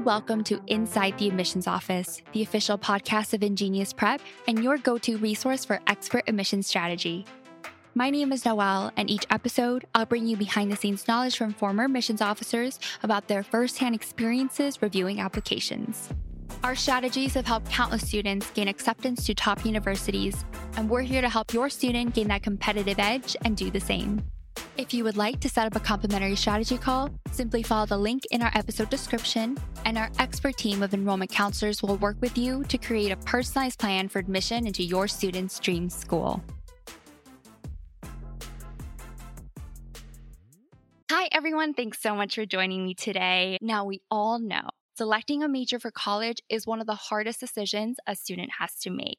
and welcome to Inside the Admissions Office, the official podcast of InGenius Prep and your go to resource for expert admissions strategy. My name is Noel, and each episode, I'll bring you behind the scenes knowledge from former admissions officers about their firsthand experiences reviewing applications. Our strategies have helped countless students gain acceptance to top universities, and we're here to help your student gain that competitive edge and do the same. If you would like to set up a complimentary strategy call, simply follow the link in our episode description, and our expert team of enrollment counselors will work with you to create a personalized plan for admission into your student's dream school. Hi, everyone. Thanks so much for joining me today. Now, we all know selecting a major for college is one of the hardest decisions a student has to make.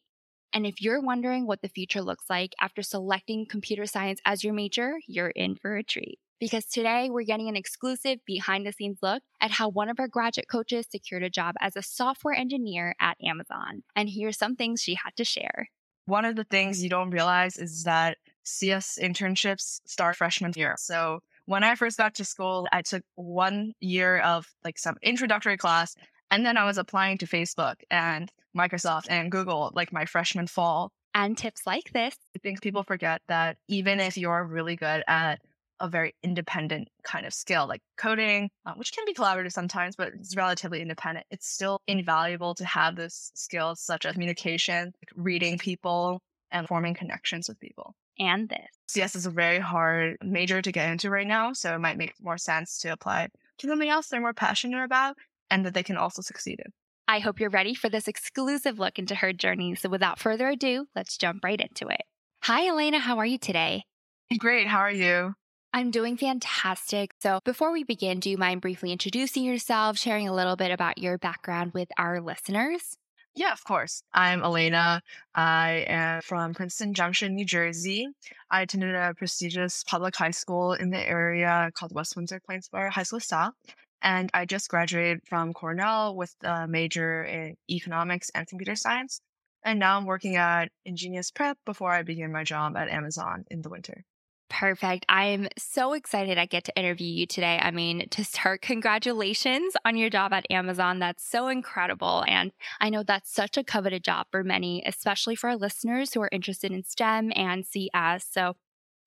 And if you're wondering what the future looks like after selecting computer science as your major, you're in for a treat. Because today we're getting an exclusive behind the scenes look at how one of our graduate coaches secured a job as a software engineer at Amazon. And here's some things she had to share. One of the things you don't realize is that CS internships start freshman year. So when I first got to school, I took one year of like some introductory class and then I was applying to Facebook and Microsoft and Google like my freshman fall. And tips like this. I think people forget that even if you're really good at a very independent kind of skill, like coding, uh, which can be collaborative sometimes, but it's relatively independent, it's still invaluable to have those skills such as communication, like reading people, and forming connections with people. And this. CS is a very hard major to get into right now. So it might make more sense to apply to something else they're more passionate about and that they can also succeed in. I hope you're ready for this exclusive look into her journey. So without further ado, let's jump right into it. Hi, Elena. How are you today? Great. How are you? I'm doing fantastic. So, before we begin, do you mind briefly introducing yourself, sharing a little bit about your background with our listeners? Yeah, of course. I'm Elena. I am from Princeton Junction, New Jersey. I attended a prestigious public high school in the area called West Windsor Plainsboro High School South. And I just graduated from Cornell with a major in economics and computer science. And now I'm working at InGenius Prep before I begin my job at Amazon in the winter. Perfect. I'm so excited I get to interview you today. I mean, to start, congratulations on your job at Amazon. That's so incredible. And I know that's such a coveted job for many, especially for our listeners who are interested in STEM and CS. So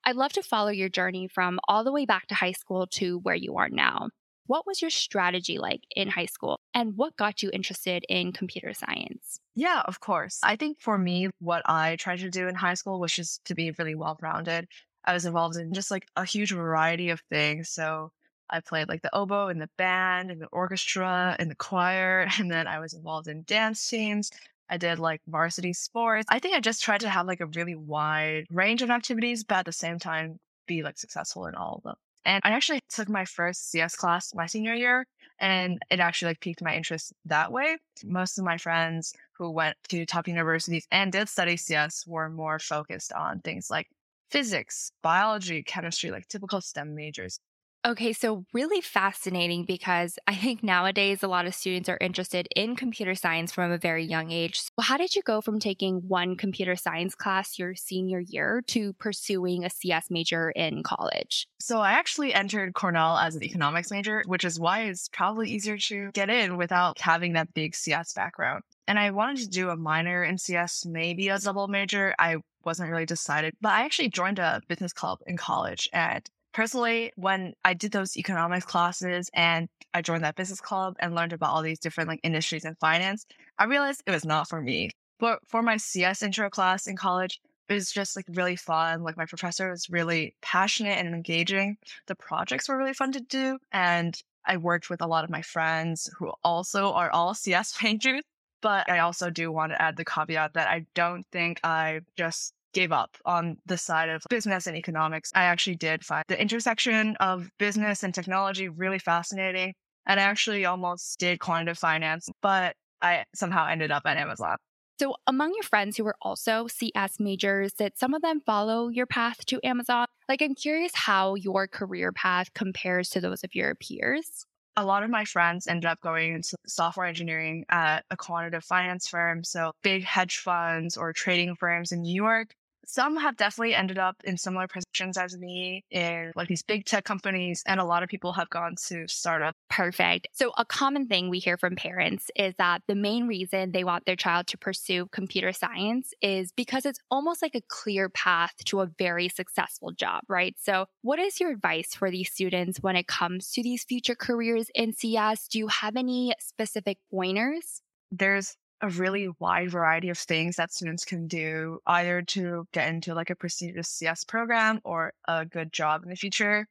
I'd love to follow your journey from all the way back to high school to where you are now. What was your strategy like in high school and what got you interested in computer science? Yeah, of course. I think for me, what I tried to do in high school was just to be really well rounded. I was involved in just like a huge variety of things. So I played like the oboe in the band and the orchestra and the choir. And then I was involved in dance teams. I did like varsity sports. I think I just tried to have like a really wide range of activities, but at the same time, be like successful in all of them. And I actually took my first CS class my senior year, and it actually like piqued my interest that way. Most of my friends who went to top universities and did study CS were more focused on things like physics, biology, chemistry, like typical STEM majors. Okay, so really fascinating because I think nowadays a lot of students are interested in computer science from a very young age. So how did you go from taking one computer science class your senior year to pursuing a CS major in college? So I actually entered Cornell as an economics major, which is why it's probably easier to get in without having that big CS background. And I wanted to do a minor in CS, maybe a double major. I wasn't really decided, but I actually joined a business club in college and personally, when I did those economics classes and I joined that business club and learned about all these different like industries and finance, I realized it was not for me. But for my CS intro class in college, it was just like really fun. Like my professor was really passionate and engaging. The projects were really fun to do. And I worked with a lot of my friends who also are all CS majors. But I also do want to add the caveat that I don't think I just gave up on the side of business and economics. I actually did find the intersection of business and technology really fascinating. And I actually almost did quantitative finance, but I somehow ended up at Amazon. So, among your friends who were also CS majors, did some of them follow your path to Amazon? Like, I'm curious how your career path compares to those of your peers. A lot of my friends ended up going into software engineering at a quantitative finance firm. So, big hedge funds or trading firms in New York some have definitely ended up in similar positions as me in like these big tech companies, and a lot of people have gone to startup. Perfect. So, a common thing we hear from parents is that the main reason they want their child to pursue computer science is because it's almost like a clear path to a very successful job, right? So, what is your advice for these students when it comes to these future careers in CS? Do you have any specific pointers? There's a really wide variety of things that students can do either to get into like a prestigious CS program or a good job in the future.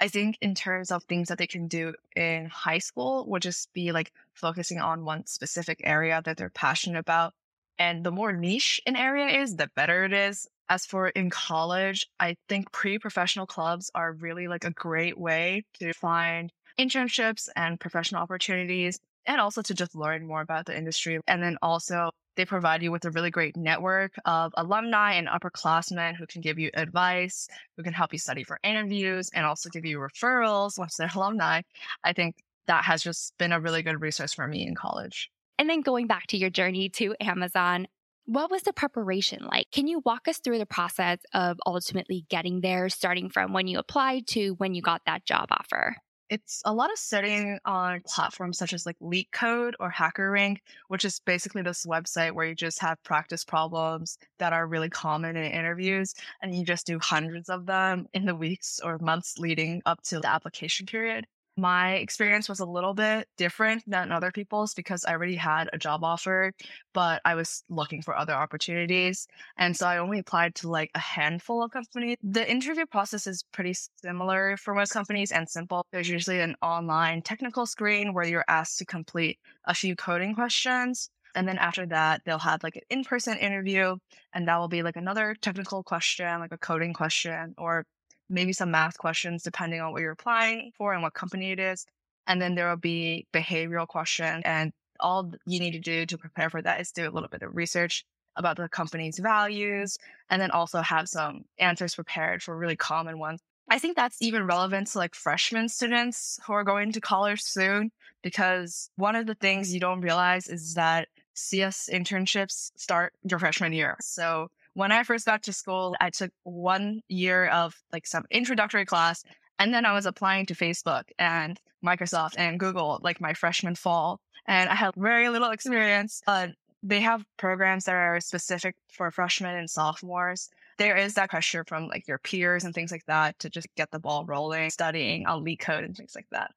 I think in terms of things that they can do in high school would just be like focusing on one specific area that they're passionate about. And the more niche an area is, the better it is. As for in college, I think pre-professional clubs are really like a great way to find internships and professional opportunities and also to just learn more about the industry. And then also they provide you with a really great network of alumni and upperclassmen who can give you advice, who can help you study for interviews and also give you referrals once they're alumni. I think that has just been a really good resource for me in college. And then going back to your journey to Amazon, what was the preparation like? Can you walk us through the process of ultimately getting there, starting from when you applied to when you got that job offer? It's a lot of studying on platforms such as like LeetCode or HackerRank, which is basically this website where you just have practice problems that are really common in interviews and you just do hundreds of them in the weeks or months leading up to the application period. My experience was a little bit different than other people's because I already had a job offer, but I was looking for other opportunities. And so I only applied to like a handful of companies. The interview process is pretty similar for most companies and simple. There's usually an online technical screen where you're asked to complete a few coding questions. And then after that, they'll have like an in person interview, and that will be like another technical question, like a coding question, or maybe some math questions depending on what you're applying for and what company it is. And then there will be behavioral questions. And all you need to do to prepare for that is do a little bit of research about the company's values and then also have some answers prepared for really common ones. I think that's even relevant to like freshman students who are going to college soon because one of the things you don't realize is that CS internships start your freshman year. So when I first got to school, I took one year of like some introductory class, and then I was applying to Facebook and Microsoft and Google like my freshman fall. And I had very little experience. but they have programs that are specific for freshmen and sophomores. There is that pressure from like your peers and things like that to just get the ball rolling, studying on LeetCode and things like that.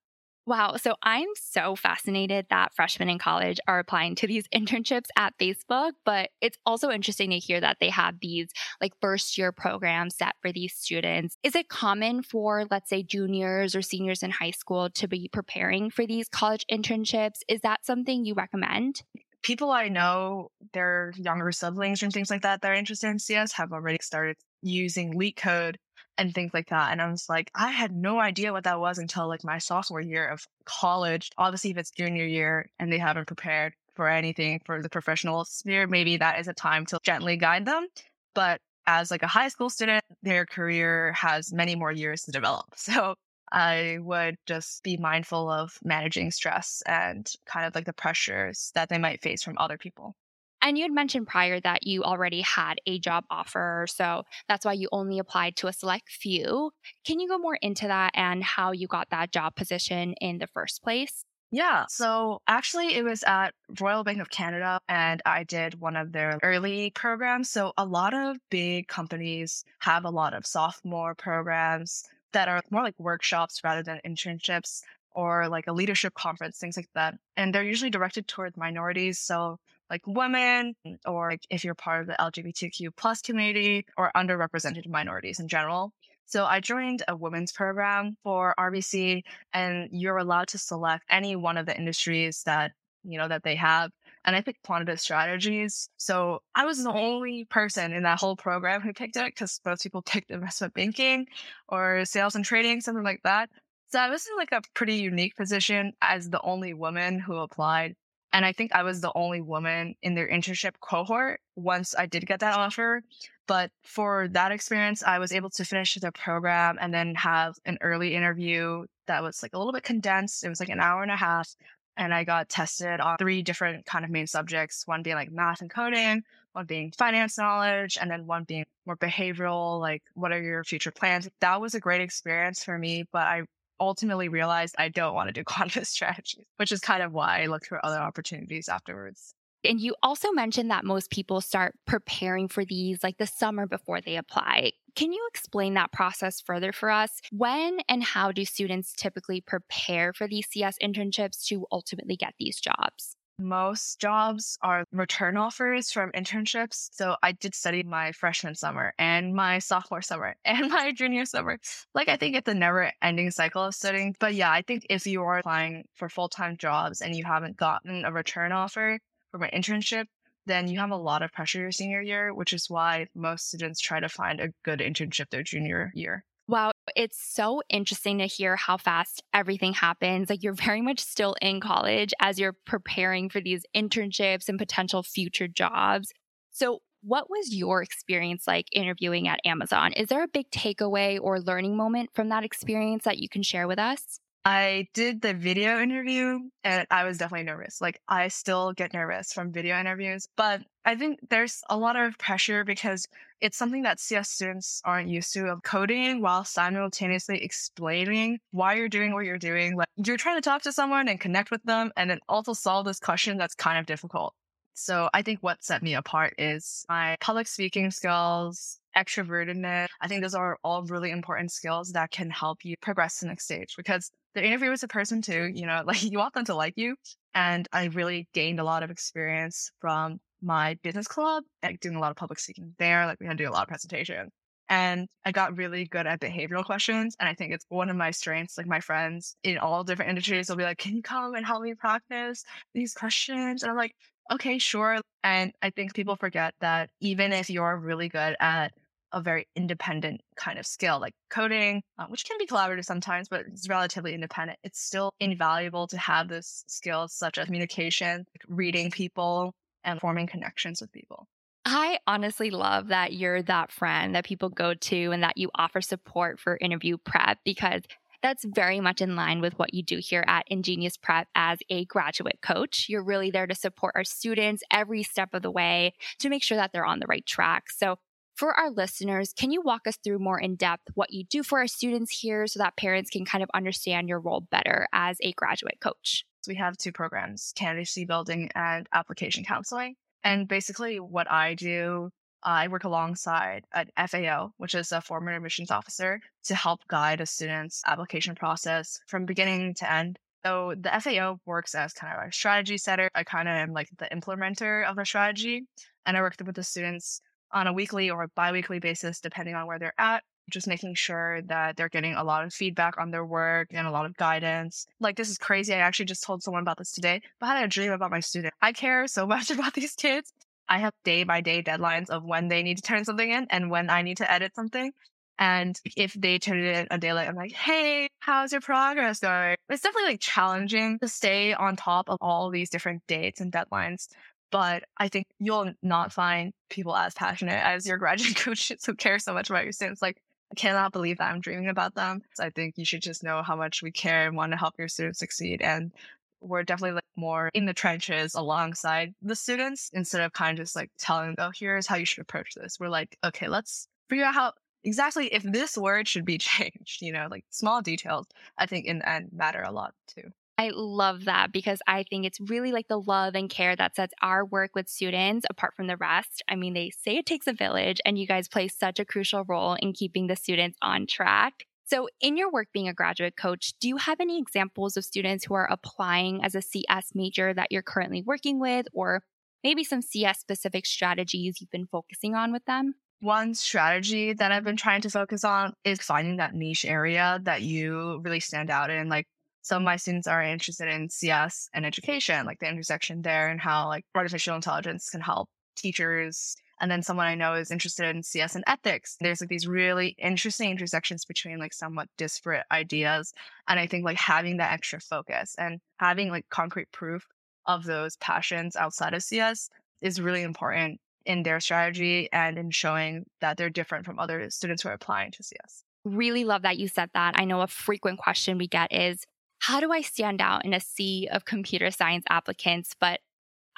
Wow. So I'm so fascinated that freshmen in college are applying to these internships at Facebook, but it's also interesting to hear that they have these like first year programs set for these students. Is it common for, let's say, juniors or seniors in high school to be preparing for these college internships? Is that something you recommend? People I know, their younger siblings and things like that that are interested in CS have already started using LeetCode and things like that. And I was like, I had no idea what that was until like my sophomore year of college. Obviously, if it's junior year and they haven't prepared for anything for the professional sphere, maybe that is a time to gently guide them. But as like a high school student, their career has many more years to develop. So I would just be mindful of managing stress and kind of like the pressures that they might face from other people. And you had mentioned prior that you already had a job offer. So that's why you only applied to a select few. Can you go more into that and how you got that job position in the first place? Yeah. So actually, it was at Royal Bank of Canada, and I did one of their early programs. So a lot of big companies have a lot of sophomore programs that are more like workshops rather than internships or like a leadership conference, things like that. And they're usually directed towards minorities. So like women or like if you're part of the LGBTQ plus community or underrepresented minorities in general. So I joined a women's program for RBC and you're allowed to select any one of the industries that, you know, that they have. And I picked quantitative strategies. So I was the only person in that whole program who picked it because most people picked investment banking or sales and trading, something like that. So I was in like a pretty unique position as the only woman who applied and I think I was the only woman in their internship cohort once I did get that offer. But for that experience, I was able to finish the program and then have an early interview that was like a little bit condensed. It was like an hour and a half. And I got tested on three different kind of main subjects, one being like math and coding, one being finance knowledge and then one being more behavioral, like what are your future plans? That was a great experience for me, but I ultimately realized I don't want to do quantitative strategies, which is kind of why I looked for other opportunities afterwards. And you also mentioned that most people start preparing for these like the summer before they apply. Can you explain that process further for us? When and how do students typically prepare for these CS internships to ultimately get these jobs? Most jobs are return offers from internships. So I did study my freshman summer and my sophomore summer and my junior summer. Like I think it's a never ending cycle of studying. But yeah, I think if you are applying for full time jobs and you haven't gotten a return offer from an internship, then you have a lot of pressure your senior year, which is why most students try to find a good internship their junior year. Wow, it's so interesting to hear how fast everything happens. Like you're very much still in college as you're preparing for these internships and potential future jobs. So, what was your experience like interviewing at Amazon? Is there a big takeaway or learning moment from that experience that you can share with us? I did the video interview and I was definitely nervous. Like I still get nervous from video interviews, but I think there's a lot of pressure because it's something that CS students aren't used to of coding while simultaneously explaining why you're doing what you're doing. Like you're trying to talk to someone and connect with them and then also solve this question that's kind of difficult. So I think what set me apart is my public speaking skills, extrovertedness. I think those are all really important skills that can help you progress to the next stage because the interviewer is a person too, you know, like you want them to like you. And I really gained a lot of experience from my business club, like doing a lot of public speaking there. Like we had to do a lot of presentation. And I got really good at behavioral questions. And I think it's one of my strengths. Like my friends in all different industries will be like, Can you come and help me practice these questions? And I'm like, Okay, sure. And I think people forget that even if you're really good at a very independent kind of skill like coding, uh, which can be collaborative sometimes, but it's relatively independent. It's still invaluable to have those skills such as communication, like reading people, and forming connections with people. I honestly love that you're that friend that people go to and that you offer support for interview prep because that's very much in line with what you do here at InGenius Prep as a graduate coach. You're really there to support our students every step of the way to make sure that they're on the right track. So for our listeners, can you walk us through more in depth what you do for our students here so that parents can kind of understand your role better as a graduate coach? We have two programs candidacy building and application counseling. And basically, what I do, I work alongside an FAO, which is a former admissions officer, to help guide a student's application process from beginning to end. So the FAO works as kind of a strategy setter. I kind of am like the implementer of the strategy. And I work with the students on a weekly or biweekly basis, depending on where they're at. Just making sure that they're getting a lot of feedback on their work and a lot of guidance. Like, this is crazy. I actually just told someone about this today, but I had a dream about my student. I care so much about these kids. I have day by day deadlines of when they need to turn something in and when I need to edit something. And mm-hmm. if they turn it in a day late, I'm like, hey, how's your progress going? It's definitely like challenging to stay on top of all these different dates and deadlines but I think you'll not find people as passionate as your graduate coaches who care so much about your students. Like, I cannot believe that I'm dreaming about them. So I think you should just know how much we care and want to help your students succeed. And we're definitely like more in the trenches alongside the students instead of kind of just like telling them, oh, here's how you should approach this. We're like, okay, let's figure out how exactly if this word should be changed, you know, like small details, I think in the end matter a lot too. I love that because I think it's really like the love and care that sets our work with students apart from the rest. I mean, they say it takes a village, and you guys play such a crucial role in keeping the students on track. So, in your work being a graduate coach, do you have any examples of students who are applying as a CS major that you're currently working with, or maybe some CS specific strategies you've been focusing on with them? One strategy that I've been trying to focus on is finding that niche area that you really stand out in. Like some of my students are interested in CS and education, like the intersection there and how like artificial intelligence can help teachers. And then someone I know is interested in CS and ethics. There's like these really interesting intersections between like somewhat disparate ideas. And I think like having that extra focus and having like concrete proof of those passions outside of CS is really important in their strategy and in showing that they're different from other students who are applying to CS. Really love that you said that. I know a frequent question we get is how do I stand out in a sea of computer science applicants, but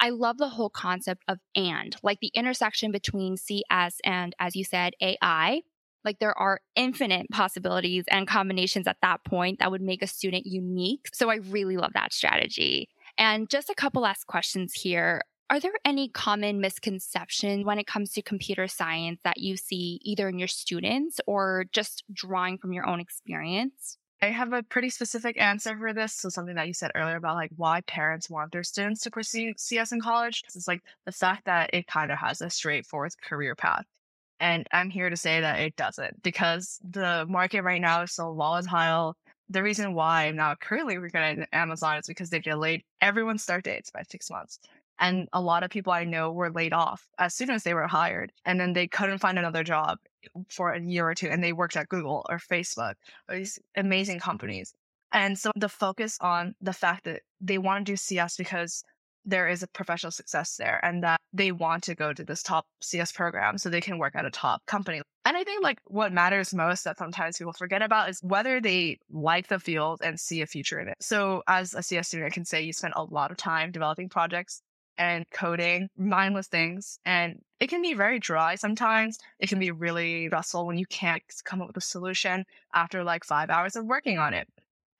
I love the whole concept of and, like the intersection between CS and, as you said, AI. Like there are infinite possibilities and combinations at that point that would make a student unique. So I really love that strategy. And just a couple last questions here. Are there any common misconceptions when it comes to computer science that you see either in your students or just drawing from your own experience? I have a pretty specific answer for this. So something that you said earlier about like why parents want their students to pursue CS in college. It's like the fact that it kind of has a straightforward career path. And I'm here to say that it doesn't because the market right now is so volatile. The reason why I'm not currently working at Amazon is because they delayed everyone's start dates by six months. And a lot of people I know were laid off as soon as they were hired. And then they couldn't find another job for a year or two. And they worked at Google or Facebook or these amazing companies. And so the focus on the fact that they want to do CS because there is a professional success there and that they want to go to this top CS program so they can work at a top company. And I think like what matters most that sometimes people forget about is whether they like the field and see a future in it. So as a CS student, I can say you spend a lot of time developing projects and coding, mindless things. And it can be very dry sometimes. It can be really stressful when you can't come up with a solution after like five hours of working on it.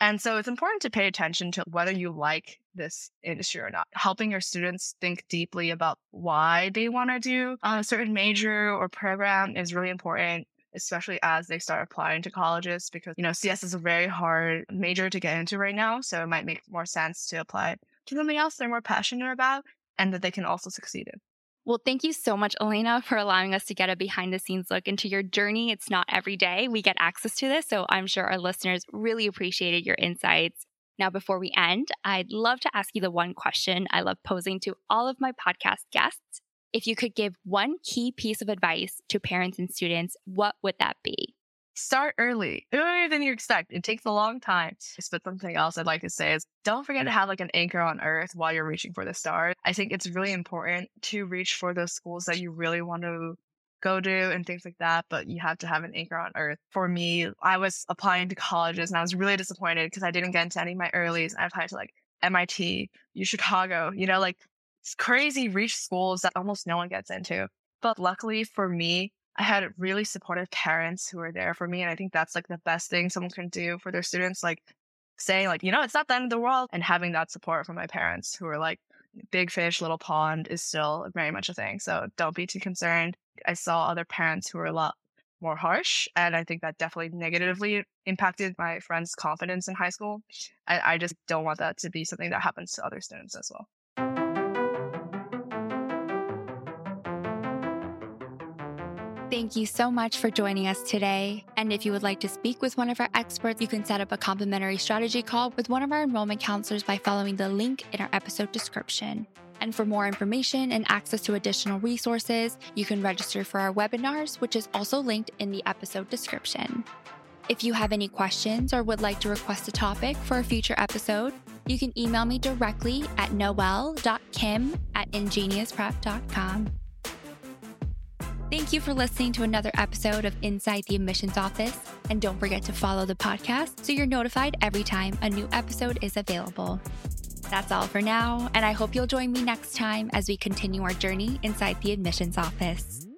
And so it's important to pay attention to whether you like this industry or not. Helping your students think deeply about why they want to do a certain major or program is really important especially as they start applying to colleges because you know cs is a very hard major to get into right now so it might make more sense to apply to something else they're more passionate about and that they can also succeed in. Well, thank you so much, Elena, for allowing us to get a behind the scenes look into your journey. It's not every day we get access to this, so I'm sure our listeners really appreciated your insights. Now, before we end, I'd love to ask you the one question I love posing to all of my podcast guests. If you could give one key piece of advice to parents and students, what would that be? Start early, earlier than you expect. It takes a long time. But something else I'd like to say is don't forget to have like an anchor on earth while you're reaching for the stars. I think it's really important to reach for those schools that you really want to go to and things like that, but you have to have an anchor on earth. For me, I was applying to colleges and I was really disappointed because I didn't get into any of my earlies. I applied to like MIT, U Chicago, you know, like crazy reach schools that almost no one gets into. But luckily for me, I had really supportive parents who were there for me. And I think that's like the best thing someone can do for their students. Like saying like, you know, it's not the end of the world and having that support from my parents who are like, big fish, little pond is still very much a thing. So don't be too concerned. I saw other parents who were a lot more harsh. And I think that definitely negatively impacted my friend's confidence in high school. I, I just don't want that to be something that happens to other students as well. Thank you so much for joining us today. And if you would like to speak with one of our experts, you can set up a complimentary strategy call with one of our enrollment counselors by following the link in our episode description. And for more information and access to additional resources, you can register for our webinars, which is also linked in the episode description. If you have any questions or would like to request a topic for a future episode, you can email me directly at noel.kim at ingeniusprep.com. Thank you for listening to another episode of Inside the Admissions Office. And don't forget to follow the podcast so you're notified every time a new episode is available. That's all for now, and I hope you'll join me next time as we continue our journey inside the admissions office.